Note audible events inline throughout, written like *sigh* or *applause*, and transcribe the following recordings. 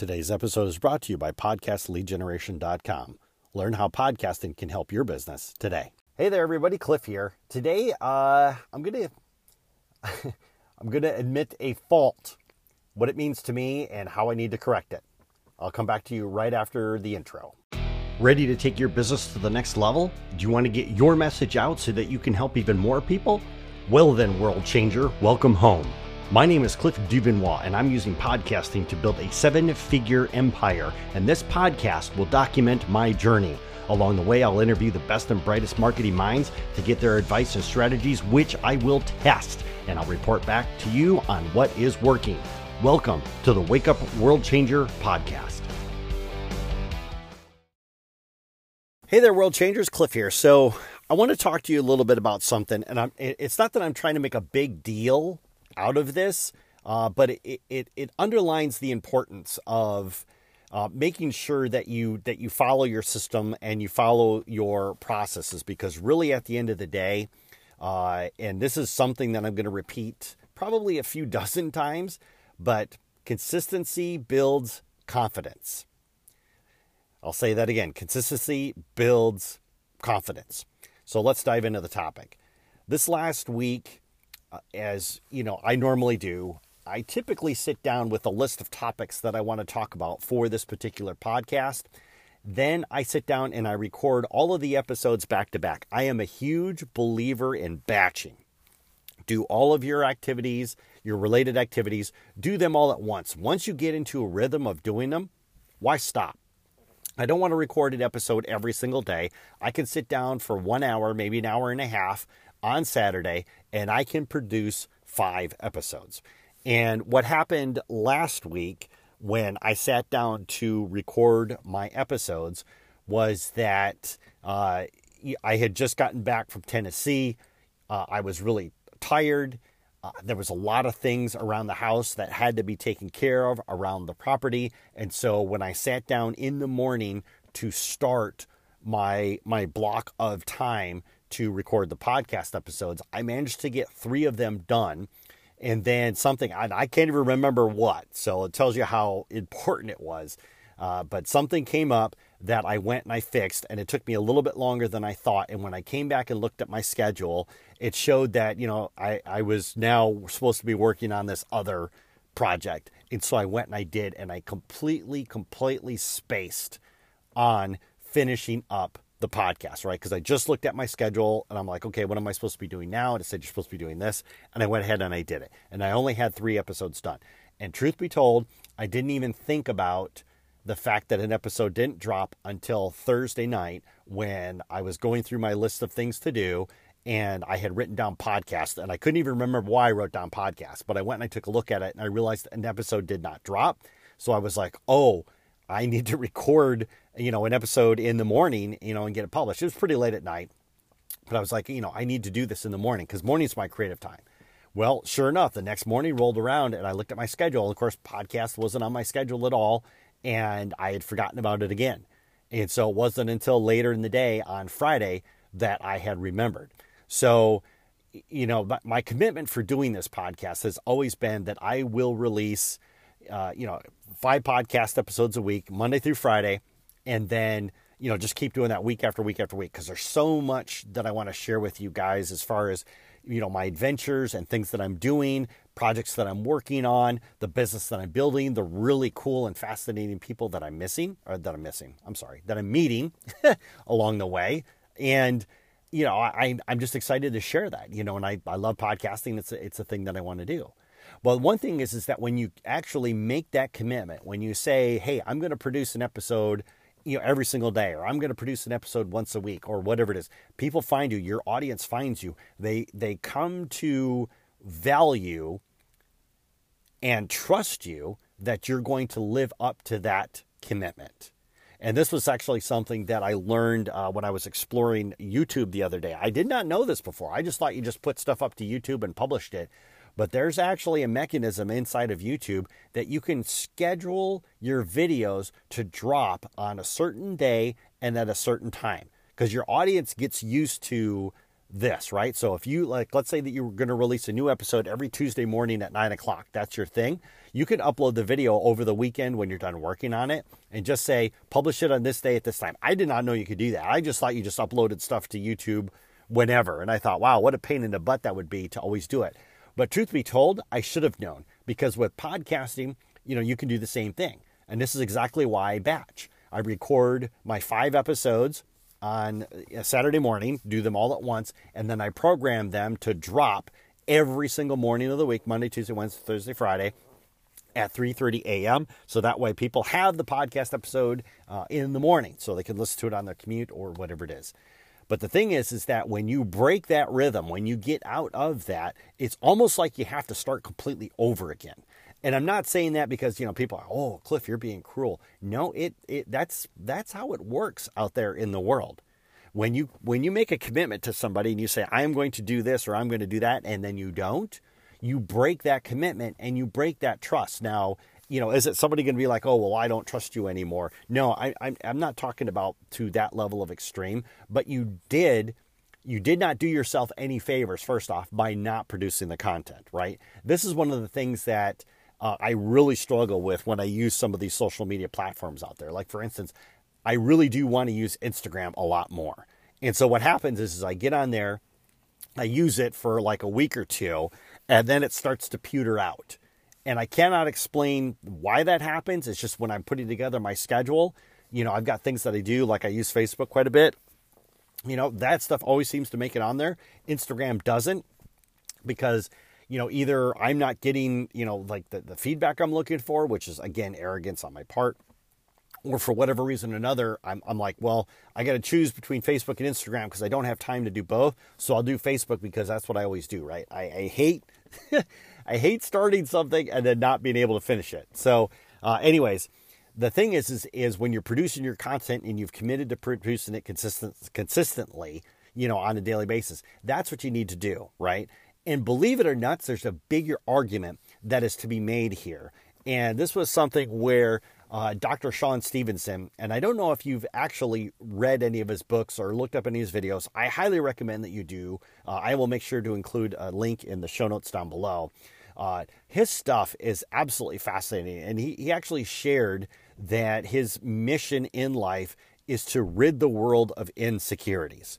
Today's episode is brought to you by PodcastLeadGeneration.com. Learn how podcasting can help your business today. Hey there, everybody. Cliff here. Today, uh, I'm gonna *laughs* I'm gonna admit a fault, what it means to me, and how I need to correct it. I'll come back to you right after the intro. Ready to take your business to the next level? Do you want to get your message out so that you can help even more people? Well, then, world changer, welcome home. My name is Cliff Duvernois, and I'm using podcasting to build a seven figure empire. And this podcast will document my journey. Along the way, I'll interview the best and brightest marketing minds to get their advice and strategies, which I will test. And I'll report back to you on what is working. Welcome to the Wake Up World Changer podcast. Hey there, world changers. Cliff here. So, I want to talk to you a little bit about something, and I'm, it's not that I'm trying to make a big deal out of this, uh, but it, it, it underlines the importance of uh, making sure that you that you follow your system and you follow your processes because really at the end of the day, uh, and this is something that I'm going to repeat probably a few *laughs* dozen times, but consistency builds confidence. I'll say that again. Consistency builds confidence. So let's dive into the topic. This last week, Uh, as you know, I normally do. I typically sit down with a list of topics that I want to talk about for this particular podcast. Then I sit down and I record all of the episodes back to back. I am a huge believer in batching. Do all of your activities, your related activities, do them all at once. Once you get into a rhythm of doing them, why stop? I don't want to record an episode every single day. I can sit down for one hour, maybe an hour and a half on Saturday, and I can produce five episodes. And what happened last week when I sat down to record my episodes was that uh, I had just gotten back from Tennessee. Uh, I was really tired. Uh, there was a lot of things around the house that had to be taken care of around the property. And so when I sat down in the morning to start my my block of time to record the podcast episodes. I managed to get three of them done. And then something, I, can't even remember what. So it tells you how important it was. Uh, but something came up that I went and I fixed, and it took me a little bit longer than I thought. And when I came back and looked at my schedule, it showed that, you know, I, I was now supposed to be working on this other project. And so I went and I did, and I completely, completely spaced on finishing up the podcast, right? Because I just looked at my schedule and I'm like, okay, what am I supposed to be doing now? And it said you're supposed to be doing this. And I went ahead and I did it. And I only had three episodes done. And truth be told, I didn't even think about the fact that an episode didn't drop until Thursday night when I was going through my list of things to do and I had written down podcast and I couldn't even remember why I wrote down podcast, but I went and I took a look at it and I realized an episode did not drop. So I was like, oh, I need to *laughs* record, you know, an episode in the morning, you know, and get it published. It was pretty late at night, but I was like, you know, I need to do this in the morning because morning's is my creative time. Well, sure enough, the next morning rolled around and I looked at my schedule. Of course, podcast wasn't on my schedule at all, and I had forgotten about it again. And so it wasn't until later in the day on Friday that I had remembered. So, you know, my commitment for doing this podcast has always been that I will release uh, you know, five podcast episodes a week, Monday through Friday, and then you know just keep doing that week after week after week because there's so much that I want to share with you guys as far as you know my adventures and things that I'm doing, projects that I'm working on, the business that I'm building, the really cool and fascinating people that I'm missing or that I'm missing. I'm sorry, that I'm meeting *laughs* along the way, and you know I, I'm just excited to share that. You know, and I I love podcasting. It's a, it's a thing that I want to do. Well, one thing is is that when you actually make that commitment, when you say, "Hey, I'm going to produce an episode," you know, every single day, or I'm going to produce an episode once a week, or whatever it is, people find you. Your audience finds you. They they come to value and trust you that you're going to live up to that commitment. And this was actually something that I learned uh, when I was exploring YouTube the other day. I did not know this before. I just thought you just put stuff up to YouTube and published it. But there's actually a mechanism inside of YouTube that you can schedule your videos to drop on a certain day and at a certain time because your audience gets used to this, right? So if you like, let's say that you were going to release a new episode every Tuesday morning at nine o'clock, that's your thing. You can upload the video over the weekend when you're done working on it and just say, publish it on this day at this time. I did not know you could do that. I just thought you just uploaded stuff to YouTube whenever. And I thought, wow, what a pain in the butt that would be to always do it. But truth be told, I should have known because with podcasting, you know, you can do the same thing. And this is exactly why I batch. I record my five episodes on a Saturday morning, do them all at once, and then I program them to drop every single morning of the week, Monday, Tuesday, Wednesday, Thursday, Friday at 3:30 a.m. So that way people have the podcast episode uh, in the morning so they can listen to it on their commute or whatever it is. But the thing is is that when you break that rhythm, when you get out of that, it's almost like you have to start completely over again. And I'm not saying that because you know people are, oh, Cliff, you're being cruel. No, it it that's that's how it works out there in the world. When you when you make a commitment to somebody and you say I am going to do this or I'm going to do that, and then you don't, you break that commitment and you break that trust. Now, you know, is it somebody going to be like, oh, well, I don't trust you anymore? No, I, I'm I'm not talking about to that level of extreme, but you did you did not do yourself any favors first off by not producing the content right this is one of the things that uh, I really struggle with when I use some of these social media platforms out there. Like, for instance, I really do want to use Instagram a lot more. And so what happens is, is I get on there, I use it for like a week or two, and then it starts to pewter out. And I cannot explain why that happens. It's just when I'm putting together my schedule, you know, I've got things that I do, like I use Facebook quite a bit. You know, that stuff always seems to make it on there. Instagram doesn't because you know, either I'm not getting, you know, like the, the feedback I'm looking for, which is again arrogance on my part, or for whatever reason or another, I'm, I'm like, well, I got to choose between Facebook and Instagram because I don't have time to do both. So I'll do Facebook because that's what I always do, right? I, I hate, *laughs* I hate starting something and then not being able to finish it. So, uh, anyways, the thing is, is, is when you're producing your content and you've committed to producing it consistent, consistently, you know, on a daily basis, that's what you need to do, right? And believe it or not, there's a bigger argument that is to be made here. And this was something where uh, Dr. Sean Stephenson, and I don't know if you've actually read any of his books or looked up any of his videos. I highly recommend that you do. Uh, I will make sure to include a link in the show notes down below. Uh, his stuff is absolutely fascinating. And he, he actually shared that his mission in life is to rid the world of insecurities.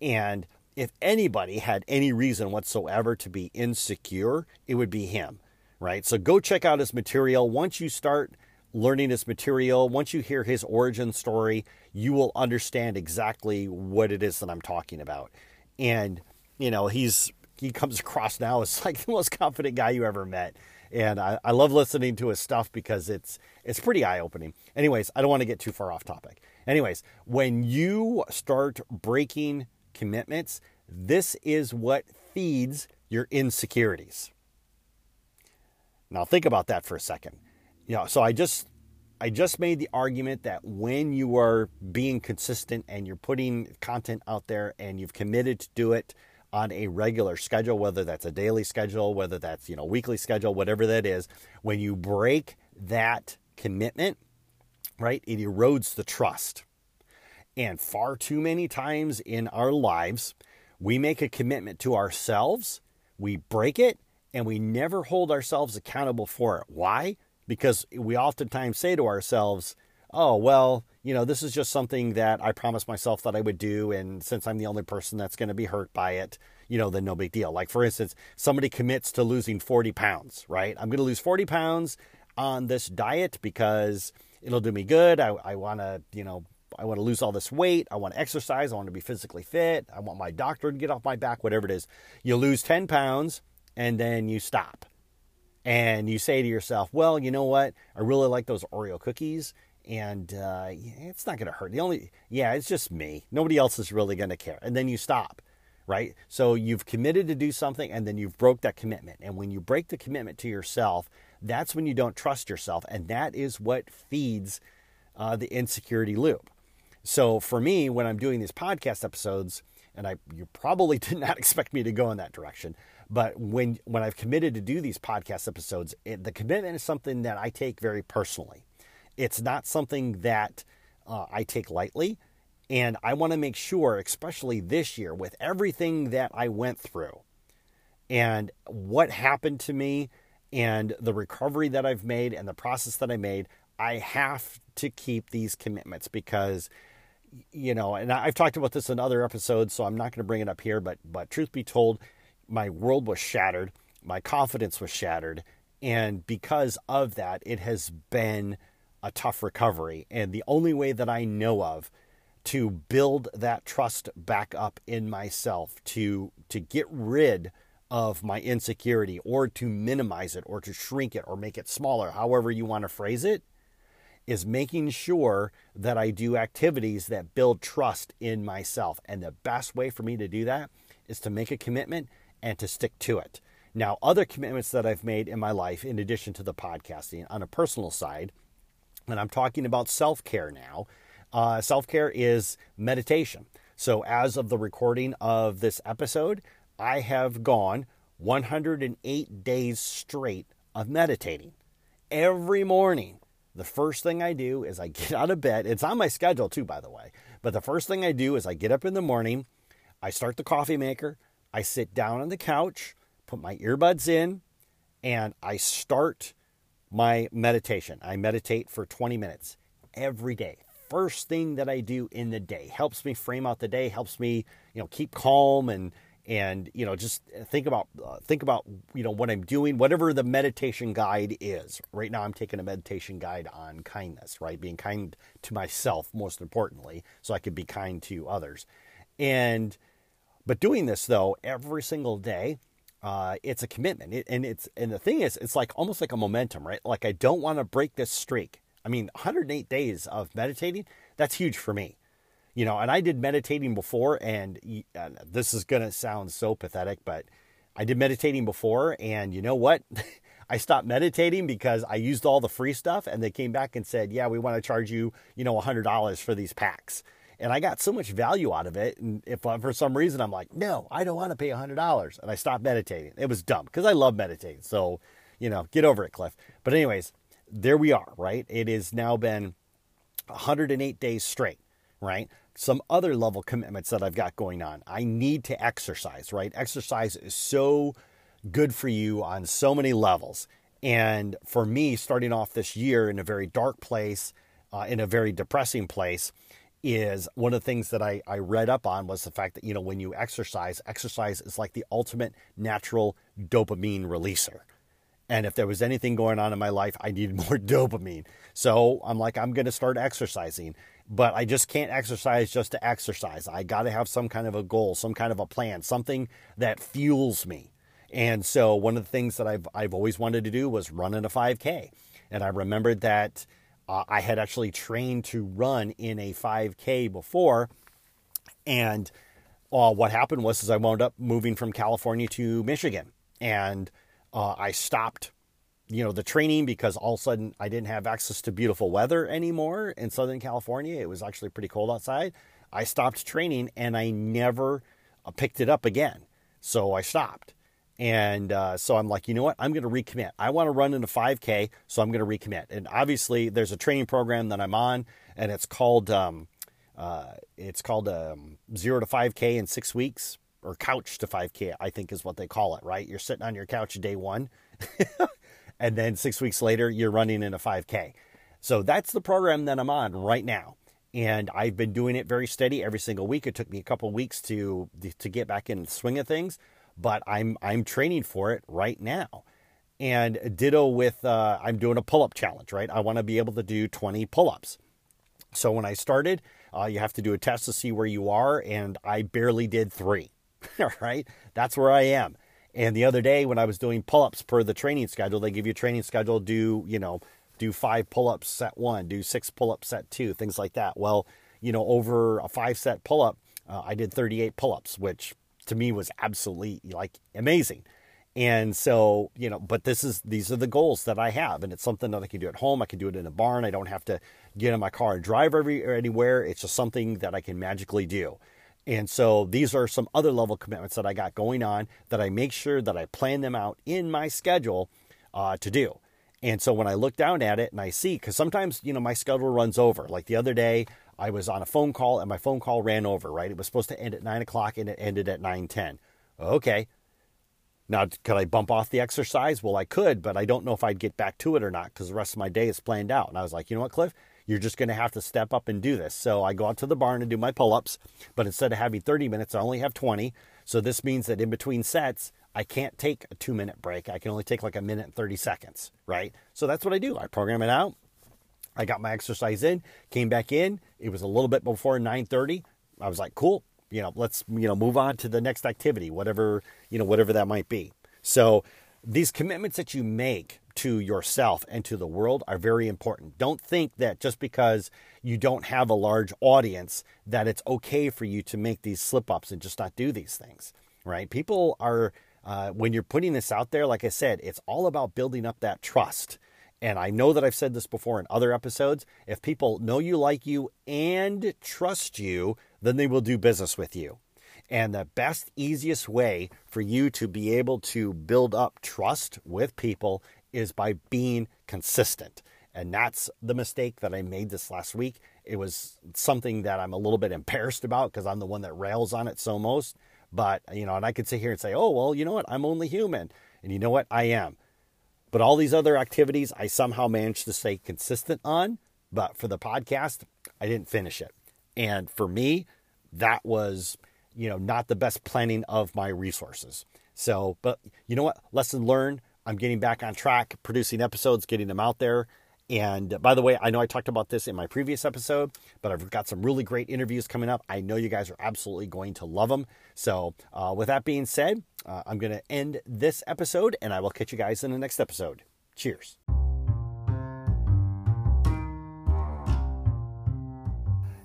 And if anybody had any reason whatsoever to be insecure, it would be him, right? So go check out his material. Once you start learning his material, once you hear his origin story, you will understand exactly what it is that I'm talking about. And, you know, he's he comes across now as *laughs* like the most confident guy you ever met. And I, I love listening to his stuff because it's it's pretty eye opening. Anyways, I don't want to get too far off topic. Anyways, when you start breaking commitments, this is what feeds your insecurities. Now think about that for a second. You know, so I just I just made the argument that when you are being consistent and you're putting content out there and you've committed to do it on a regular schedule, whether that's a daily schedule, whether that's, you know, weekly schedule, whatever that is, when you break that commitment, right, it erodes the trust. And far too many times in our lives, we make a commitment to ourselves, we break it, and we never hold ourselves accountable for it. Why? Because we oftentimes say to ourselves, oh, well, you know, this is just something that I promised myself that I would do. And since I'm the only person that's going to be hurt by it, you know, then no big deal. Like, for instance, somebody commits to losing 40 pounds, right? I'm going to lose 40 pounds on this diet because it'll do me good. I, I want to, you know, I want to lose all this weight. I want to exercise. I want to be physically fit. I want my doctor to get off my back, whatever it is. You lose 10 pounds and then you stop. And you say to yourself, well, you know what? I really like those Oreo cookies and uh, it's not going to hurt. The only, yeah, it's just me. Nobody else is really going to care. And then you stop, right? So you've committed to do something and then you've broke that commitment. And when you break the commitment to yourself, that's when you don't trust yourself. And that is what feeds uh, the insecurity loop. So for me, when I'm doing these podcast episodes, and I you probably *laughs* did not expect me to go in that direction, but when when I've committed to do these podcast episodes, it, the commitment is something that I take very personally. It's not something that uh, I take lightly, And I want to make sure, especially this year, with everything that I went through and what happened to me and the recovery that I've made and the process that I made, I have to keep these commitments because you know, and I've talked about this in other episodes, so I'm not going to bring it up here, but but truth be told, my world was shattered, my confidence was shattered, and because of that, it has been a tough recovery. And the only way that I know of to build that trust back up in myself, to to get rid of my insecurity or to minimize it or to shrink it or make it smaller, however you want to phrase it, is making sure that I do activities that build trust in myself. And the best way for me to do that is to make a commitment and to stick to it. Now, other commitments that I've made in my life, in addition to the podcasting on a personal side, and I'm talking about self care now, uh, self care is meditation. So, as of the recording of this episode, I have gone 108 days straight of meditating every morning the first thing I do is I *laughs* get out of bed. It's on my schedule too, by the way. But the first thing I do is I get up in the morning, I start the coffee maker, I sit down on the couch, put my earbuds in, and I start my meditation. I meditate for 20 minutes every day. First thing that I do in the day helps me frame out the day, helps me, you know, keep calm and and you know just think about uh, think about you know what i'm doing whatever the meditation guide is right now i'm taking a meditation guide on kindness right being kind to myself most importantly so i can be kind to others and but doing this though every single day uh, it's a commitment it, and it's and the thing is it's like almost like a momentum right like i don't want to break this streak i mean 108 days of meditating that's huge for me you know, and I did meditating before, and this is going to sound so pathetic, but I did meditating before, and you know what? *laughs* I stopped meditating because I used all the free stuff, and they came back and said, "Yeah, we want to charge you, you know, hundred dollars for these packs." And I got so much value out of it, and if uh, for some reason I'm like, "No, I don't want to pay hundred dollars," and I stopped meditating. It was dumb because I love meditating. So, you know, get over it, Cliff. But anyways, there we are. Right? It has now been 108 days straight. Right? some other level commitments that I've got going on. I need to exercise, right? Exercise is so good for you on so many levels. And for me, starting off this year in a very dark place, uh, in a very depressing place, is one of the things that I, I read up on was the fact that, you know, when you exercise, exercise is like the ultimate natural dopamine releaser. And if there was anything going on in my life, I needed *laughs* more dopamine. So I'm like, I'm going to start exercising but I just can't exercise just to exercise. I got to have some kind of a goal, some kind of a plan, something that fuels me. And so one of the things that I've I've always wanted to do was run in a 5K. And I remembered that uh, I had actually trained to run in a 5K before, and uh, what happened was is I wound up moving from California to Michigan, and uh, I stopped you know, the training because all of a sudden I didn't have access to beautiful weather anymore in Southern California. It was actually pretty cold outside. I stopped training and I never uh, picked it up again. So I stopped. And uh, so I'm like, you know what? I'm going to recommit. I want to run into 5K, so I'm going to recommit. And obviously, there's a training program that I'm on, and it's called um, uh, it's called um, zero to 5K in six weeks, or couch to 5K, I think is what they call it. Right? You're sitting on your couch day one. *laughs* and then six weeks later you're running in a 5k so that's the program that i'm on right now and i've been doing it very steady every single week it took me a couple weeks to to get back in the swing of things but i'm i'm training for it right now. And ditto with uh, i'm doing a pull-up challenge right? I want to be able to do 20 pull-ups. So when i started uh, you have to do a test to see where you are and i barely did three *laughs* all right? That's where i am. And the other day when I was doing pull-ups per the training schedule, they give you a training schedule, do, you know, do five pull-ups set one, do six pull-ups set two, things like that. Well, you know, over a five set pull-up, uh, I did 38 pull-ups, which to me was absolutely like amazing. And so, you know, but this is these are the goals that I have, and it's something that I can do at home. I can do it in a barn. I don't have to get in my car and drive every anywhere. It's just something that I can magically do. And so these are some other level commitments that I got going on that I make sure that I plan them out in my schedule uh, to do. And so when I look down at it and I see, because sometimes, you know, my schedule runs over. Like the other day, I was on a phone call and my phone call ran over, right? It was supposed to end at nine o'clock and it ended at 9:10. Okay. Now, could I bump off the exercise? Well, I could, but I don't know if I'd get back to it or not because the rest of my day is planned out. And I was like, you know what, Cliff? You're just going to have to step up and do this. So I go out to the barn and do my pull ups, but instead of having 30 minutes, I only have 20. So this means that in between sets, I can't take a two minute break. I can only take like a minute and 30 seconds, right? So that's what I do. I program it out. I got my exercise in, came back in. It was a little bit before 9:30. I was like, "Cool, you know, let's you know move on to the next activity, whatever you know, whatever that might be." So these commitments that you make to yourself and to the world are very important. Don't think that just because you don't have a large audience that it's okay for you to make these slip ups and just not do these things, right? People are uh, when you're putting this out there, like I said, it's all about building up that trust and I know that I've said this before in other episodes. If people know you, like you, and trust you, then they will do business with you. And the best, easiest way for you to be able to build up trust with people is by being consistent. And that's the mistake that I made this last week. It was something that I'm a little bit embarrassed about because I'm the one that rails on it so most. But, you know, and I could sit here and say, oh, well, you know what? I'm only human. And you know what? I am. But all these other activities, I somehow managed to stay consistent on. But for the podcast, I didn't finish it. And for me, that was, you know, not the best planning of my resources. So, but you know what? Lesson learned. I'm getting back on track, producing episodes, getting them out there. And by the way, I know I talked about this in my previous episode, but I've got some really great interviews coming up. I know you guys are absolutely going to love them. So, uh, with that being said, uh, I'm going to end this episode and I will catch you guys in the next episode. Cheers.